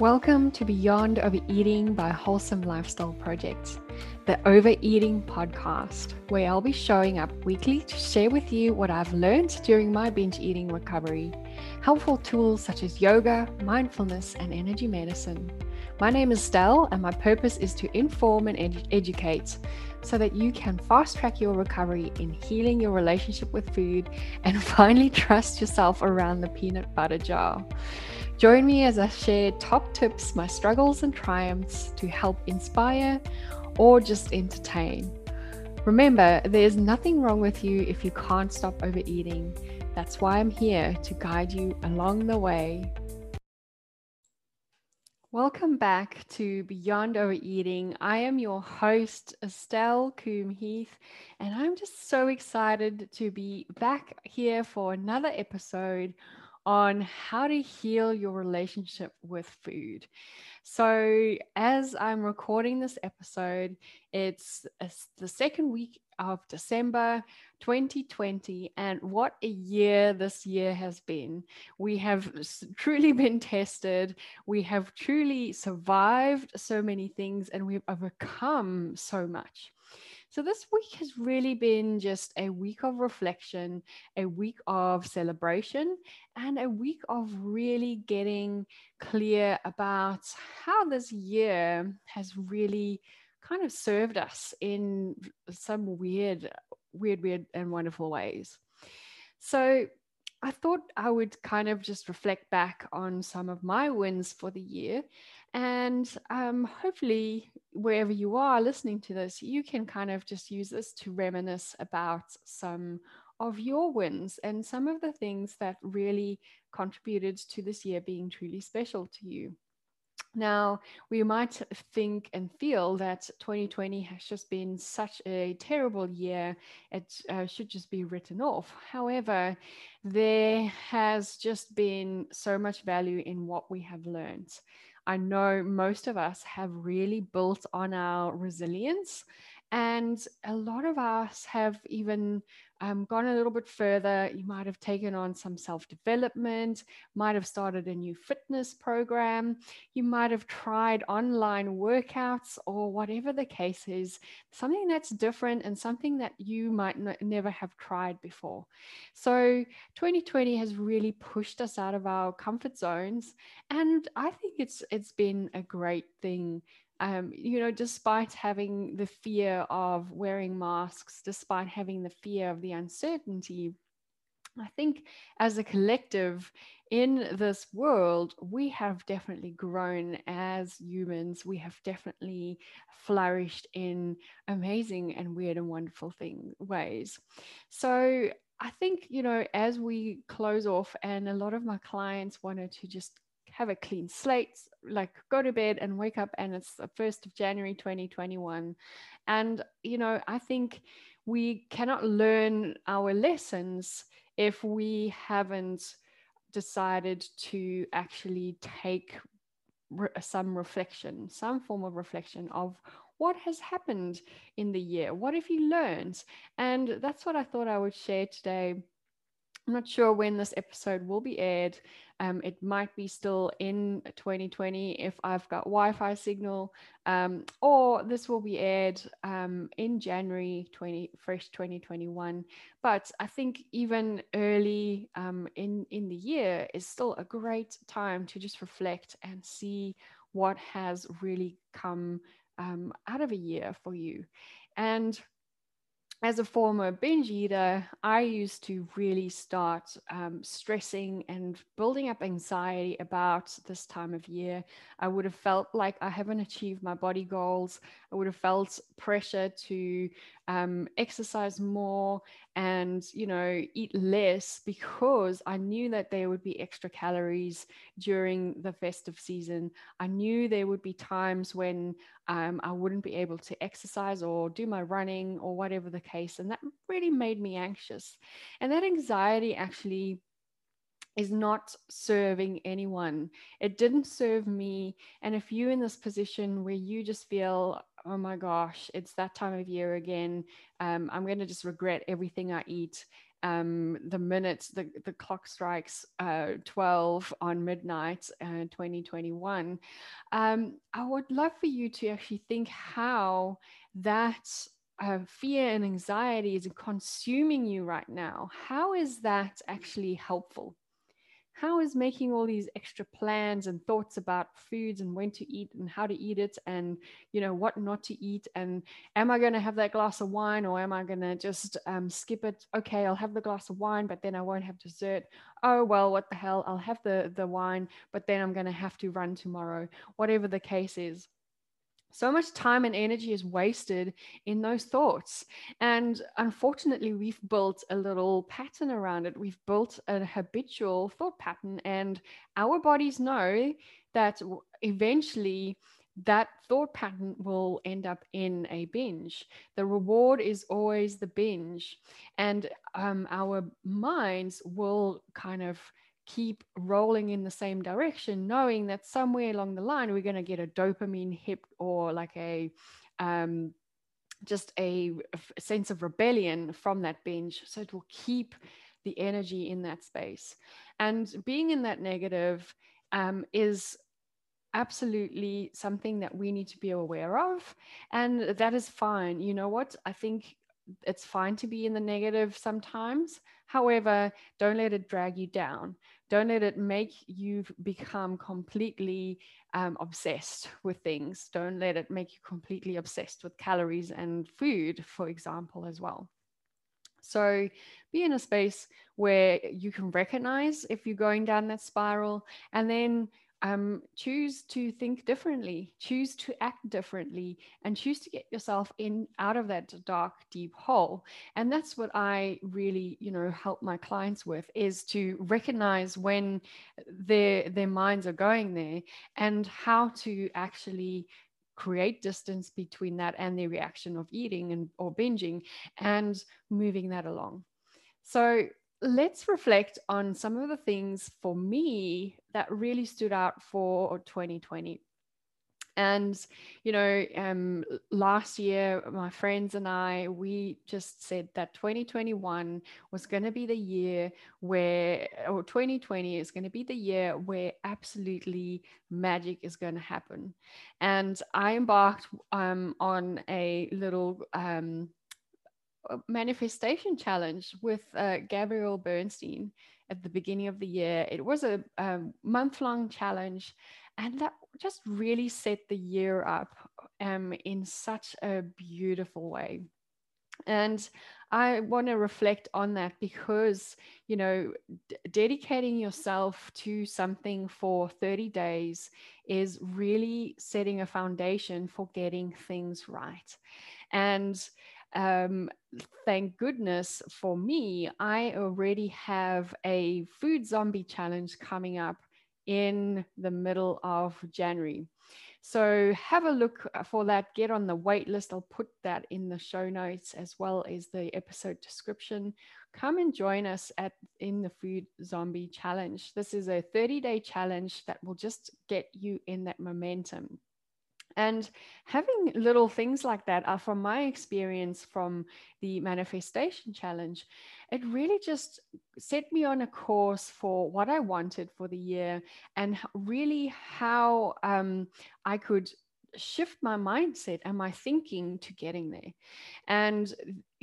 Welcome to Beyond Overeating by Wholesome Lifestyle Project, the Overeating podcast, where I'll be showing up weekly to share with you what I've learned during my binge eating recovery, helpful tools such as yoga, mindfulness, and energy medicine. My name is Stell, and my purpose is to inform and ed- educate so that you can fast track your recovery in healing your relationship with food and finally trust yourself around the peanut butter jar. Join me as I share top tips, my struggles and triumphs to help inspire or just entertain. Remember, there's nothing wrong with you if you can't stop overeating. That's why I'm here to guide you along the way. Welcome back to Beyond Overeating. I am your host, Estelle Coombe Heath, and I'm just so excited to be back here for another episode on how to heal your relationship with food. So, as I'm recording this episode, it's, it's the second week of December 2020, and what a year this year has been. We have truly been tested, we have truly survived so many things, and we've overcome so much. So, this week has really been just a week of reflection, a week of celebration, and a week of really getting clear about how this year has really kind of served us in some weird, weird, weird, and wonderful ways. So, I thought I would kind of just reflect back on some of my wins for the year and um, hopefully, wherever you are listening to this, you can kind of just use this to reminisce about some of your wins and some of the things that really contributed to this year being truly special to you. Now, we might think and feel that 2020 has just been such a terrible year, it uh, should just be written off. However, there has just been so much value in what we have learned. I know most of us have really built on our resilience. And a lot of us have even um, gone a little bit further. You might have taken on some self development, might have started a new fitness program, you might have tried online workouts, or whatever the case is, something that's different and something that you might never have tried before. So, 2020 has really pushed us out of our comfort zones, and I think it's it's been a great thing um, you know, despite having the fear of wearing masks, despite having the fear of the uncertainty, I think as a collective in this world, we have definitely grown as humans. We have definitely flourished in amazing and weird and wonderful thing ways. So I think, you know, as we close off, and a lot of my clients wanted to just have a clean slate, like go to bed and wake up and it's the 1st of January 2021. And, you know, I think we cannot learn our lessons if we haven't decided to actually take re- some reflection, some form of reflection of what has happened in the year? What have you learned? And that's what I thought I would share today I'm not sure when this episode will be aired. Um, it might be still in 2020 if I've got Wi Fi signal, um, or this will be aired um, in January 20, 1st, 2021. But I think even early um, in, in the year is still a great time to just reflect and see what has really come um, out of a year for you. And as a former binge eater, I used to really start um, stressing and building up anxiety about this time of year. I would have felt like I haven't achieved my body goals. I would have felt pressure to um, exercise more and you know eat less because i knew that there would be extra calories during the festive season i knew there would be times when um, i wouldn't be able to exercise or do my running or whatever the case and that really made me anxious and that anxiety actually is not serving anyone. It didn't serve me. And if you're in this position where you just feel, oh my gosh, it's that time of year again, um, I'm going to just regret everything I eat. um, the minute the, the clock strikes uh, 12 on midnight uh, 2021 um, i would love for you to actually think how that uh, fear and anxiety is consuming you right now. How is that actually helpful how is making all these extra plans and thoughts about foods and when to eat and how to eat it and you know what not to eat? And am i going to have that glass of wine or am i going to just um, skip it? Okay i'll have the glass of wine but then i won't have dessert. Oh well what the hell? I'll have the the wine but then i'm going to have to run tomorrow. Whatever the case is so much time and energy is wasted in those thoughts. And unfortunately, we've built a little pattern around it. We've built a habitual thought pattern, and our bodies know that eventually that thought pattern will end up in a binge. The reward is always the binge, and um, our minds will kind of keep rolling in the same direction, knowing that somewhere along the line we're going to get a dopamine hit or like a um, just a, a sense of rebellion from that binge. So it will keep the energy in that space. And being in that negative um, is absolutely something that we need to be aware of. And that is fine. You know what? I think it's fine to be in the negative sometimes. However, don't let it drag you down. Don't let it make you become completely um, obsessed with things. Don't let it make you completely obsessed with calories and food, for example, as well. So be in a space where you can recognize if you're going down that spiral and then um, choose to think differently, choose to act differently, and choose to get yourself in out of that dark, deep hole. And that's what I really, you know, help my clients with is to recognize when their their minds are going there and how to actually create distance between that and the reaction of eating and or binging and moving that along. So let's reflect on some of the things for me that really stood out for 2020 and you know um, last year my friends and i we just said that 2021 was going to be the year where or 2020 is going to be the year where absolutely magic is going to happen. And i embarked um, on a little um, manifestation challenge with uh, Gabrielle Bernstein at the beginning of the year. It was a, a month long challenge, and that just really set the year up um, in such a beautiful way. And I want to reflect on that because, you know, d- dedicating yourself to something for 30 days is really setting a foundation for getting things right. And um, thank goodness for me, I already have a food zombie challenge coming up in the middle of January. So have a look for that. Get on the wait list. I'll put that in the show notes as well as the episode description. Come and join us at in the Food Zombie Challenge. This is a 30-day challenge that will just get you in that momentum. And having little things like that are from my experience from the manifestation challenge, it really just set me on a course for what I wanted for the year and really how um, I could shift my mindset and my thinking to getting there. And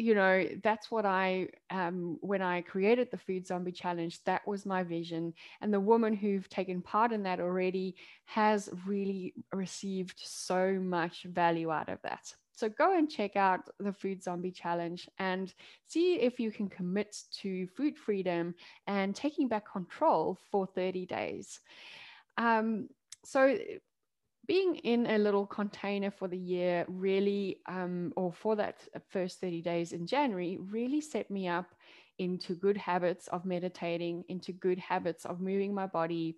you know that's what i um, when i created the food zombie challenge that was my vision. And the woman who've taken part in that already has really received so much value out of that. So go and check out the food zombie challenge and see if you can commit to food freedom and taking back control for 30 days. Um, so being in a little container for the year really, um, or for that first 30 days in January, really set me up into good habits of meditating, into good habits of moving my body,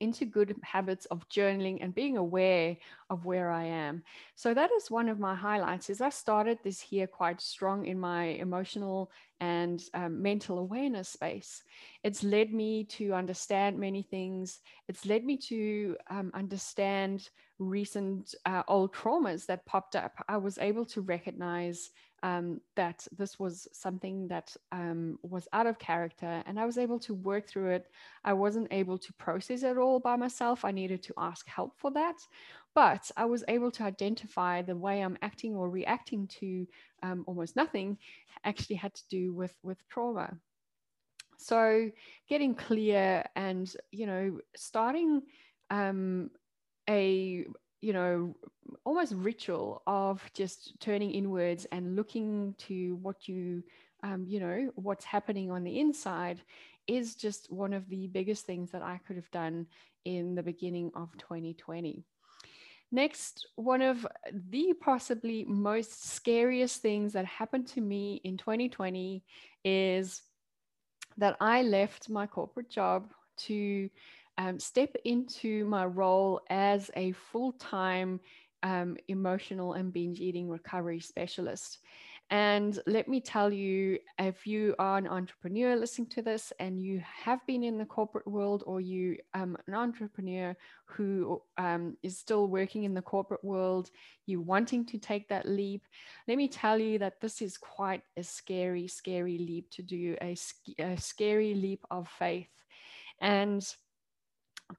into good habits of journaling and being aware of where I am. So that is one of my highlights is I started this year quite strong in my emotional and um, mental awareness space. It's led me to understand many things. It's led me to um, understand recent uh, old traumas that popped up. I was able to recognize um, that this was something that um, was out of character and I was able to work through it. I wasn't able to process it all by myself. I needed to ask help for that. But I was able to identify the way I'm acting or reacting to um, almost nothing actually had to do with, with trauma. So getting clear and, you know, starting um, a you know almost ritual of just turning inwards and looking to what you um, you know what's happening on the inside is just one of the biggest things that i could have done in the beginning of 2020 next one of the possibly most scariest things that happened to me in 2020 is that i left my corporate job to um, step into my role as a full time um, emotional and binge eating recovery specialist. And let me tell you, if you are an entrepreneur listening to this and you have been in the corporate world or you um an entrepreneur who um, is still working in the corporate world, you wanting to take that leap, let me tell you that this is quite a scary, scary leap to do, a, a scary leap of faith. And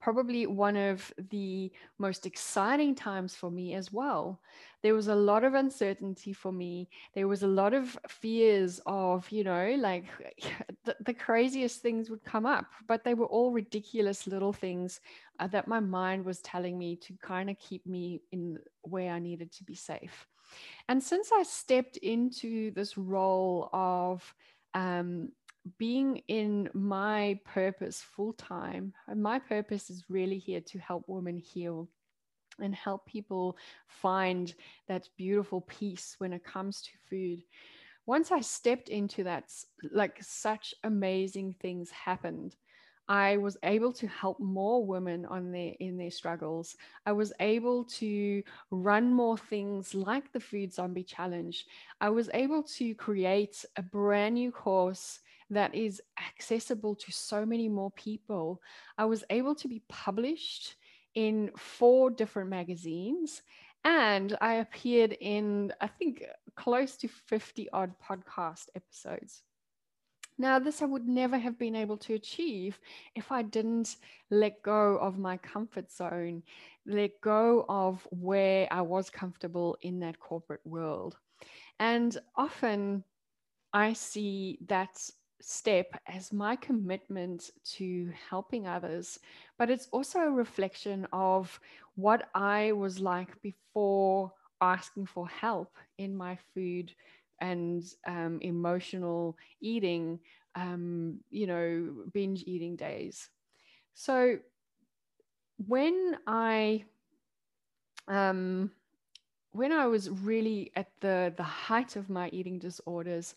probably one of the most exciting times for me as well. There was a lot of uncertainty for me. There was a lot of fears of, you know, like the, the craziest things would come up, but they were all ridiculous little things uh, that my mind was telling me to kind of keep me in where I needed to be safe. And since I stepped into this role of um, being in my purpose full time, my purpose is really here to help women heal and help people find that beautiful peace when it comes to food. Once I stepped into that, like such amazing things happened. I was able to help more women on their in their struggles. I was able to run more things like the Food Zombie Challenge. I was able to create a brand new course that is accessible to so many more people. I was able to be published in four different magazines and I appeared in, I think, close to 50 odd podcast episodes. Now, this I would never have been able to achieve if I didn't let go of my comfort zone, let go of where I was comfortable in that corporate world. And often I see that step as my commitment to helping others, but it's also a reflection of what I was like before asking for help in my food and um, emotional eating, um, you know, binge eating days. So when I um, when I was really at the the height of my eating disorders,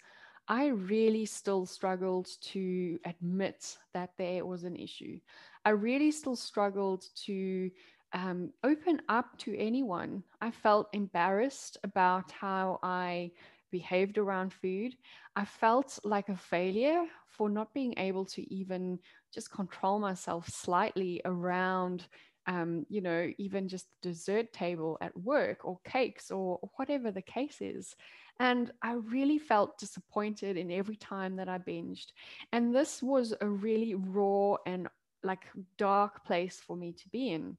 I really still struggled to admit that there was an issue. I really still struggled to um, open up to anyone. I felt embarrassed about how I behaved around food. I felt like a failure for not being able to even just control myself slightly around, um, you know, even just dessert table at work or cakes or whatever the case is. And I really felt disappointed in every time that I binged. And this was a really raw and like dark place for me to be in.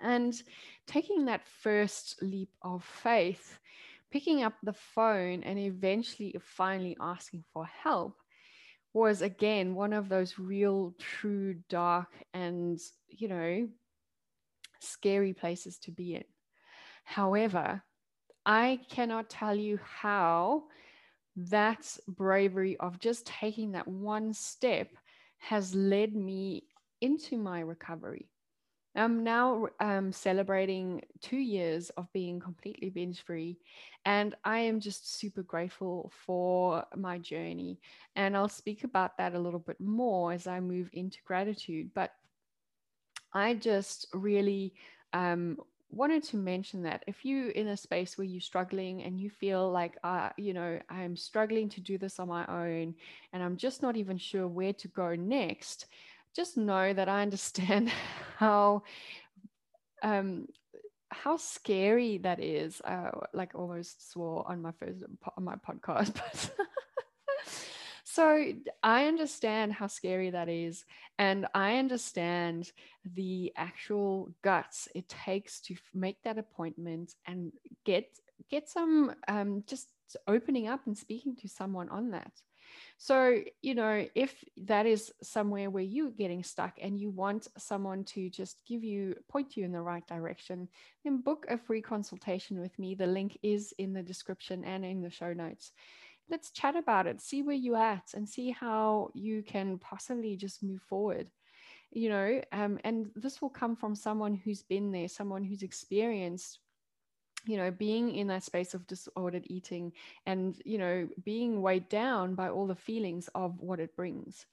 And taking that first leap of faith, picking up the phone and eventually finally asking for help was again one of those real, true, dark, and, you know, scary places to be in. However, I cannot tell you how that bravery of just taking that one step has led me into my recovery. I'm now um, celebrating two years of being completely binge free, and I am just super grateful for my journey. And I'll speak about that a little bit more as I move into gratitude. But I just really um, wanted to mention that if you're in a space where you're struggling and you feel like uh, you know i'm struggling to do this on my own and i'm just not even sure where to go next just know that i understand how um, how scary that is. Uh, like almost swore on my first on my podcast, but so I understand how scary that is, and I understand the actual guts it takes to make that appointment and get get some um, just opening up and speaking to someone on that. So, you know, if that is somewhere where you're getting stuck and you want someone to just give you, point you in the right direction, then book a free consultation with me. The link is in the description and in the show notes. Let's chat about it, see where you're at, and see how you can possibly just move forward you know um, and this will come from someone who's been there someone who's experienced you know being in that space of disordered eating and you know being weighed down by all the feelings of what it brings.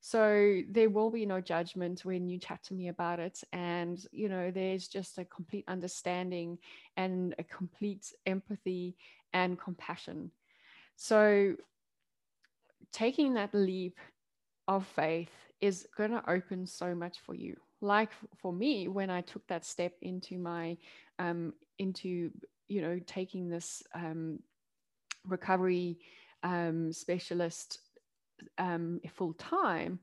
So there will be no judgment when you chat to me about it and you know there's just a complete understanding and a complete empathy and compassion so taking that leap of faith is going to open so much for you. Like for me when i took that step into my um, into you know taking this um, recovery um, specialist um, full time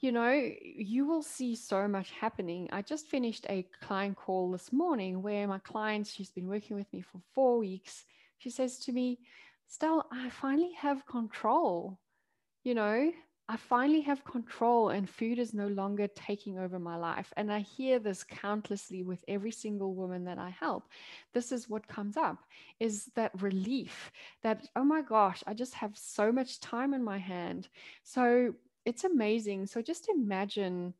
you know you will see so much happening. I just finished a client call this morning where my client she's been working with me for four weeks. She says to me Stell, i finally have control you know I finally have control and food is no longer taking over my life. And I hear this countlessly with every single woman that I help. This is what comes up is that relief that, oh my gosh, I just have so much time in my hand. So it's amazing. So just imagine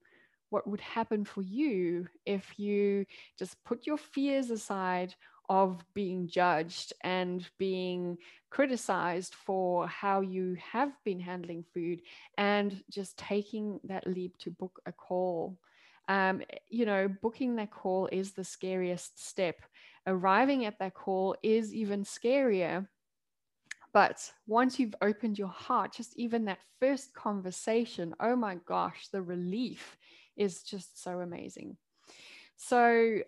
what would happen for you if you just put your fears aside of being judged and being criticized for how you have been handling food and just taking that leap to book a call. Um, you know, booking that call is the scariest step. Arriving at that call is even scarier. But once you've opened your heart, just even that first conversation, oh my gosh, the relief is just so amazing. So,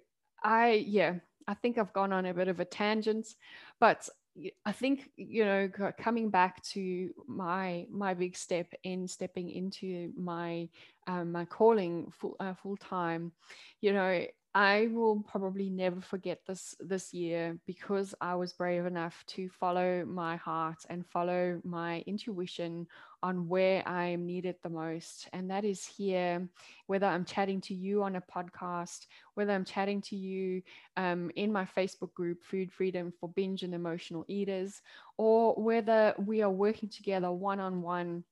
I, yeah, I think I've gone on a bit of a tangent, but I think you know coming back to my my big step in stepping into my um, my calling full uh, full time, you know I will probably never forget this this year because I was brave enough to follow my heart and follow my intuition on where I am needed the most. And that is here, whether I'm chatting to you on a podcast, whether I'm chatting to you um, in my Facebook group, Food Freedom for Binge and Emotional Eaters, or whether we are working together one on one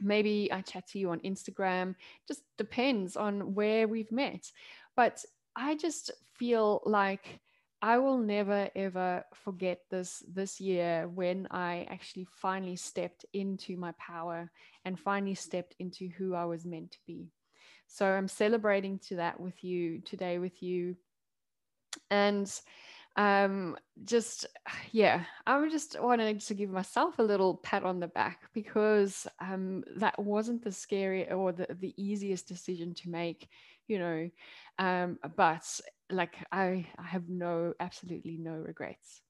maybe I chat to you on Instagram, just depends on where we've met. But I just feel like I will never ever forget this this year when I actually finally stepped into my power and finally stepped into who I was meant to be. So I'm celebrating to that with you today with you. And um just yeah I'm just wanting to give myself a little pat on the back because um that wasn't the scary or the, the easiest decision to make you know um, but like I, I have no absolutely no regrets.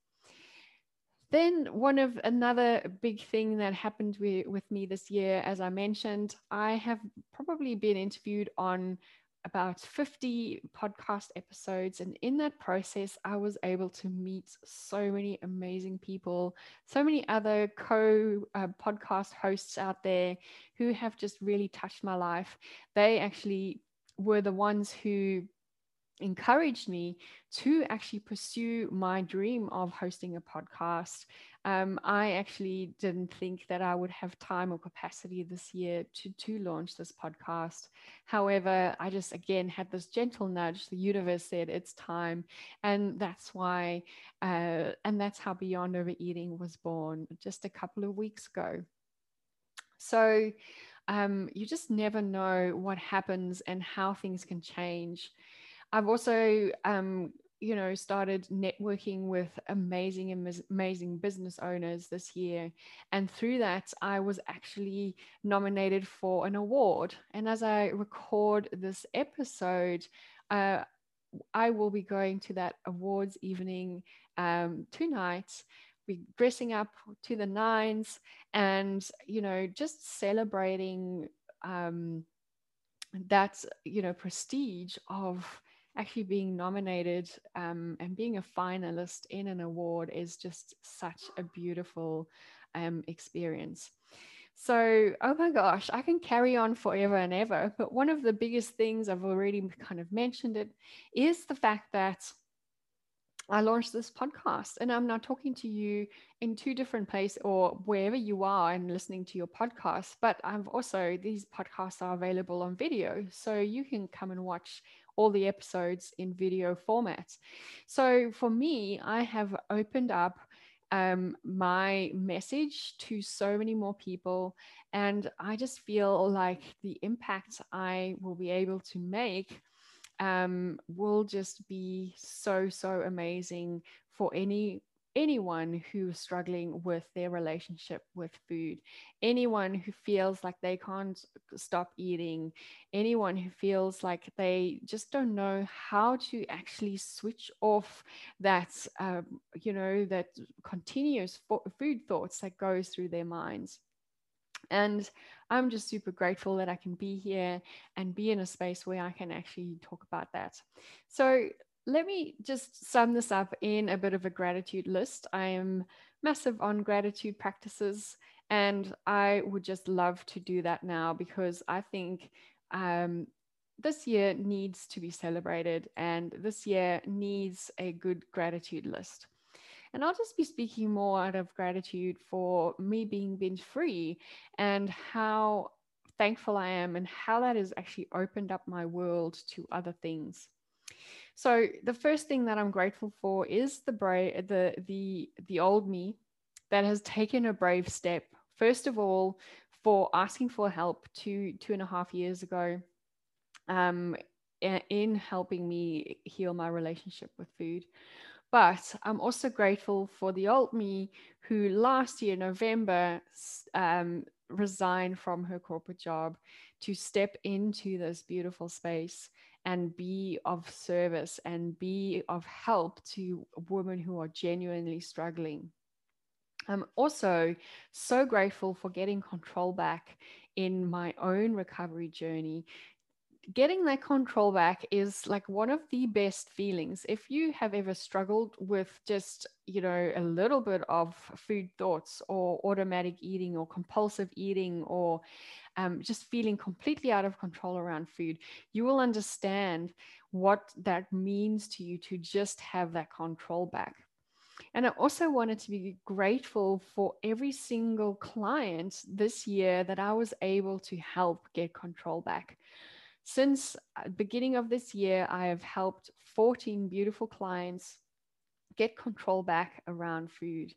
Then one of another big thing that happened with, with me this year as i mentioned i have probably been interviewed on about 50 podcast episodes. And in that process, I was able to meet so many amazing people, so many other co uh, podcast hosts out there who have just really touched my life. They actually were the ones who encouraged me to actually pursue my dream of hosting a podcast. Um, I actually didn't think that I would have time or capacity this year to, to launch this podcast. However, I just again had this gentle nudge. The universe said it's time. And that's why, uh, and that's how Beyond Overeating was born just a couple of weeks ago. So, um, you just never know what happens and how things can change. I've also, um, you know, started networking with amazing, amazing business owners this year. And through that, I was actually nominated for an award. And as I record this episode, uh, I will be going to that awards evening um, tonight. Be dressing up to the nines, and you know, just celebrating um, that you know prestige of actually being nominated um, and being a finalist in an award is just such a beautiful um, experience. So, oh my gosh, I can carry on forever and ever. But one of the biggest things I've already kind of mentioned it is the fact that I launched this podcast and I'm now talking to you in two different places or wherever you are and listening to your podcast. But I've also, these podcasts are available on video. So you can come and watch all the episodes in video format. So for me, I have opened up um, my message to so many more people. And I just feel like the impact I will be able to make um, will just be so, so amazing for any anyone who's struggling with their relationship with food, anyone who feels like they can't stop eating, anyone who feels like they just don't know how to actually switch off that, um, you know, that continuous food thoughts that goes through their minds. And I'm just super grateful that I can be here and be in a space where I can actually talk about that. So, let me just sum this up in a bit of a gratitude list. I am massive on gratitude practices, and I would just love to do that now because I think um, this year needs to be celebrated, and this year needs a good gratitude list. And I'll just be speaking more out of gratitude for me being binge free and how thankful I am and how that has actually opened up my world to other things. So the first thing that I'm grateful for is the brave, the the the old me that has taken a brave step. First of all, for asking for help two two and a half years ago, um, in helping me heal my relationship with food. But I'm also grateful for the old me who last year, November, um, resigned from her corporate job to step into this beautiful space and be of service and be of help to women who are genuinely struggling. I'm also so grateful for getting control back in my own recovery journey. Getting that control back is like one of the best feelings. If you have ever struggled with just, you know, a little bit of food thoughts or automatic eating or compulsive eating or um, just feeling completely out of control around food, you will understand what that means to you to just have that control back. And I also wanted to be grateful for every single client this year that I was able to help get control back. Since uh, beginning of this year, I have helped 14 beautiful clients get control back around food.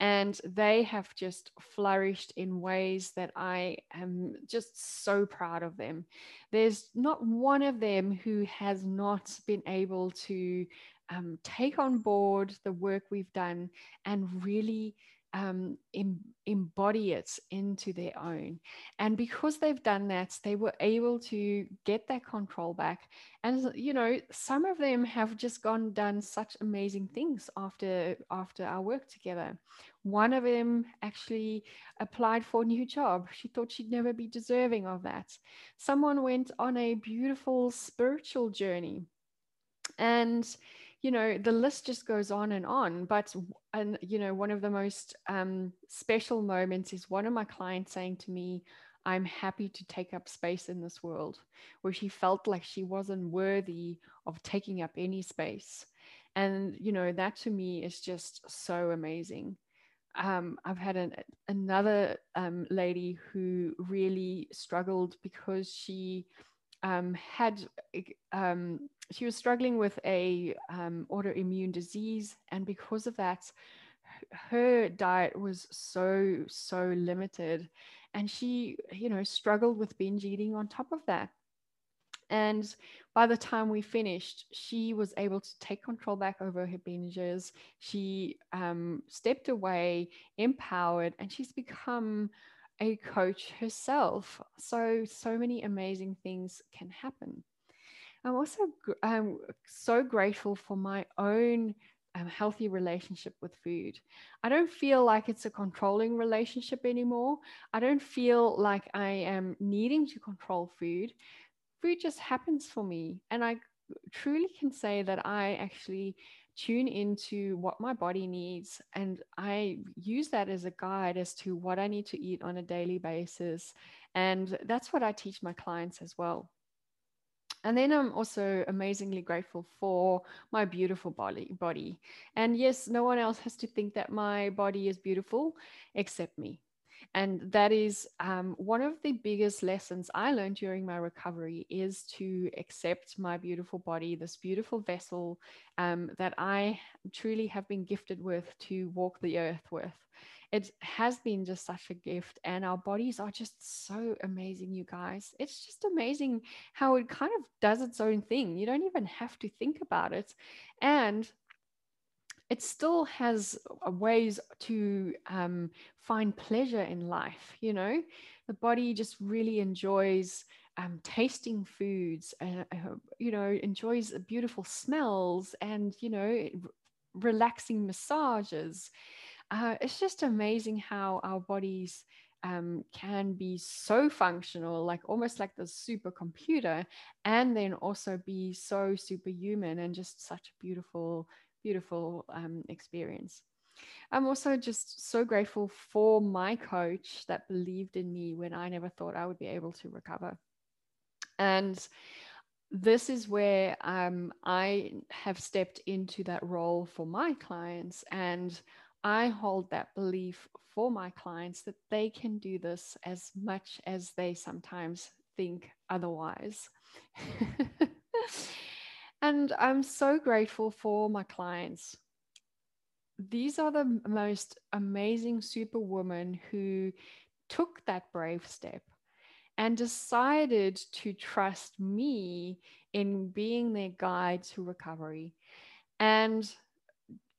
And they have just flourished in ways that I am just so proud of them. There's not one of them who has not been able to um, take on board the work we've done and really um, em- embody it into their own. And because they've done that, they were able to get that control back. And you know, some of them have just gone done such amazing things after after our work together. One of them actually applied for a new job. She thought she'd never be deserving of that. Someone went on a beautiful spiritual journey. And you know the list just goes on and on but and you know one of the most um, special moments is one of my clients saying to me i'm happy to take up space in this world where she felt like she wasn't worthy of taking up any space. And you know that to me is just so amazing. Um, I've had an, another um, lady who really struggled because she um, had um, she was struggling with a um, autoimmune disease, and because of that, her diet was so so limited, and she you know struggled with binge eating on top of that. And by the time we finished, she was able to take control back over her binges. She um, stepped away, empowered, and she's become a coach herself. So, so many amazing things can happen. I'm also um, so grateful for my own um, healthy relationship with food. I don't feel like it's a controlling relationship anymore. I don't feel like I am needing to control food. Food just happens for me. And I truly can say that I actually tune into what my body needs and I use that as a guide as to what I need to eat on a daily basis. And that's what I teach my clients as well. And then I'm also amazingly grateful for my beautiful body body. And yes, no one else has to think that my body is beautiful except me. And that is um, one of the biggest lessons I learned during my recovery is to accept my beautiful body, this beautiful vessel um, that I truly have been gifted with to walk the earth with. It has been just such a gift and our bodies are just so amazing you guys. It's just amazing how it kind of does its own thing. You don't even have to think about it. And it still has uh, ways to um, find pleasure in life you know? The body just really enjoys um, tasting foods and uh, you know enjoys beautiful smells and you know relaxing massages. Uh, it's just amazing how our bodies um, can be so functional, like almost like the supercomputer, and then also be so superhuman and just such a beautiful, beautiful um, experience. I'm also just so grateful for my coach that believed in me when I never thought I would be able to recover. And this is where um, I have stepped into that role for my clients. And I hold that belief for my clients that they can do this as much as they sometimes think otherwise. and I'm so grateful for my clients. These are the most amazing superwomen who took that brave step and decided to trust me in being their guide to recovery. And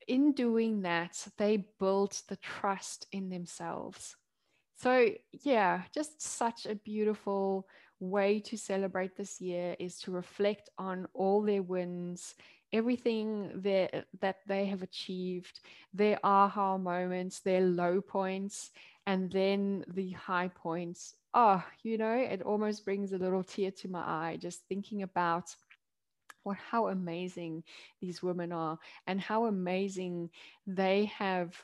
in doing that, they built the trust in themselves. So, yeah, just such a beautiful way to celebrate this year is to reflect on all their wins, everything that, they have achieved, their aha moments, their low points, and then the high points. Oh, you know, it almost brings a little tear to my eye just thinking about what how amazing these women are and how amazing they have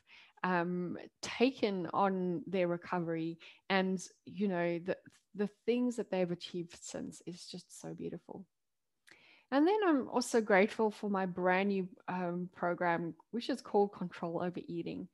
um, taken on their recovery and you know the the things that they've achieved since is just so beautiful and then I'm also grateful for my brand new um, program, which is called Control Over Eating.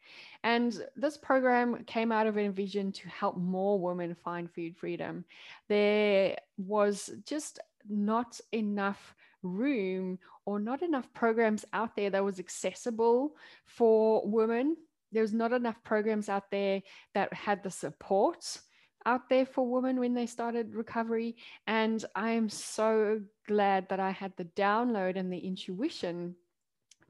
And this program came out of a vision to help more women find food freedom. There was just not enough room or not enough programs out there that was accessible for women. There's not enough programs out there that had the support out there for women when they started recovery. And I am so glad that I had the download and the intuition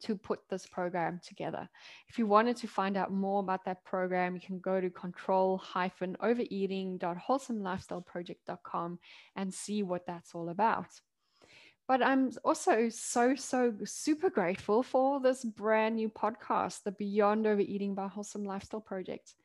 to put this program together. If you wanted to find out more about that program, you can go to control-overeating.wholesomelifestyleproject.com and see what that's all about. But I'm also so, so super grateful for this brand new podcast, the Beyond Overeating by Wholesome Lifestyle Project.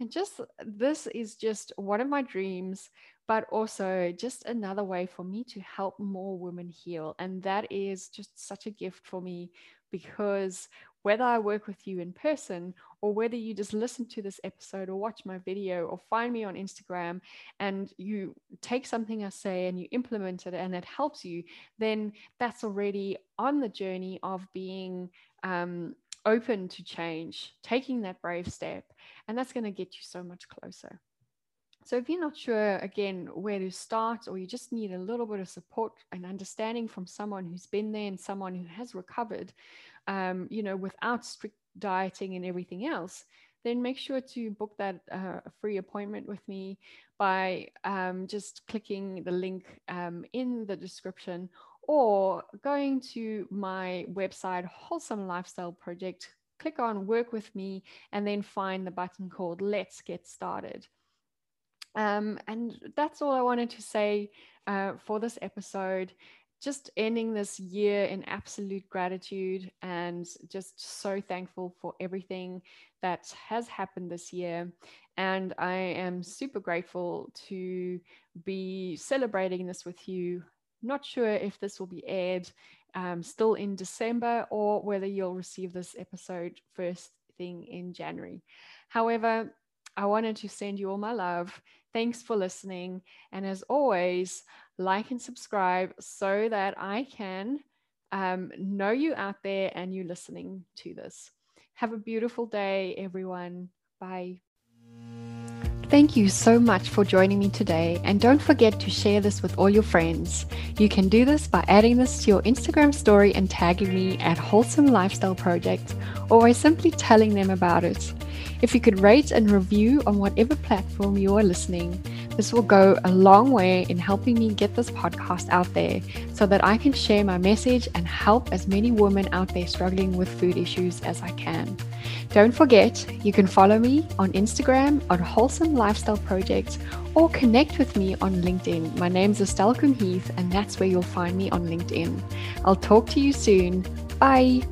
And just this is just one of my dreams, but also just another way for me to help more women heal. And that is just such a gift for me because whether I work with you in person or whether you just listen to this episode or watch my video or find me on Instagram and you take something I say and you implement it and it helps you, then that's already on the journey of being um, open to change, taking that brave step. And that's going to get you so much closer. So, if you're not sure again where to start, or you just need a little bit of support and understanding from someone who's been there and someone who has recovered, um, you know, without strict dieting and everything else, then make sure to book that uh, free appointment with me by um, just clicking the link um, in the description or going to my website, Wholesome Lifestyle Project, click on Work with Me, and then find the button called Let's Get Started. Um, and that's all I wanted to say uh, for this episode just ending this year in absolute gratitude and just so thankful for everything that has happened this year. And I am super grateful to be celebrating this with you. Not sure if this will be aired um, still in December or whether you'll receive this episode first thing in January. However, I wanted to send you all my love. Thanks for listening. And as always, like and subscribe so that I can um, know you out there and you listening to this. Have a beautiful day, everyone. Bye. Thank you so much for joining me today, and don't forget to share this with all your friends. You can do this by adding this to your Instagram story and tagging me at Wholesome Lifestyle Project, or by simply telling them about it. If you could rate and review on whatever platform you are listening, this will go a long way in helping me get this podcast out there so that I can share my message and help as many women out there struggling with food issues as I can. Don't forget, you can follow me on Instagram on Wholesome Lifestyle Project or connect with me on LinkedIn. My name's Estelle Heath, and that's where you'll find me on LinkedIn. I'll talk to you soon. Bye.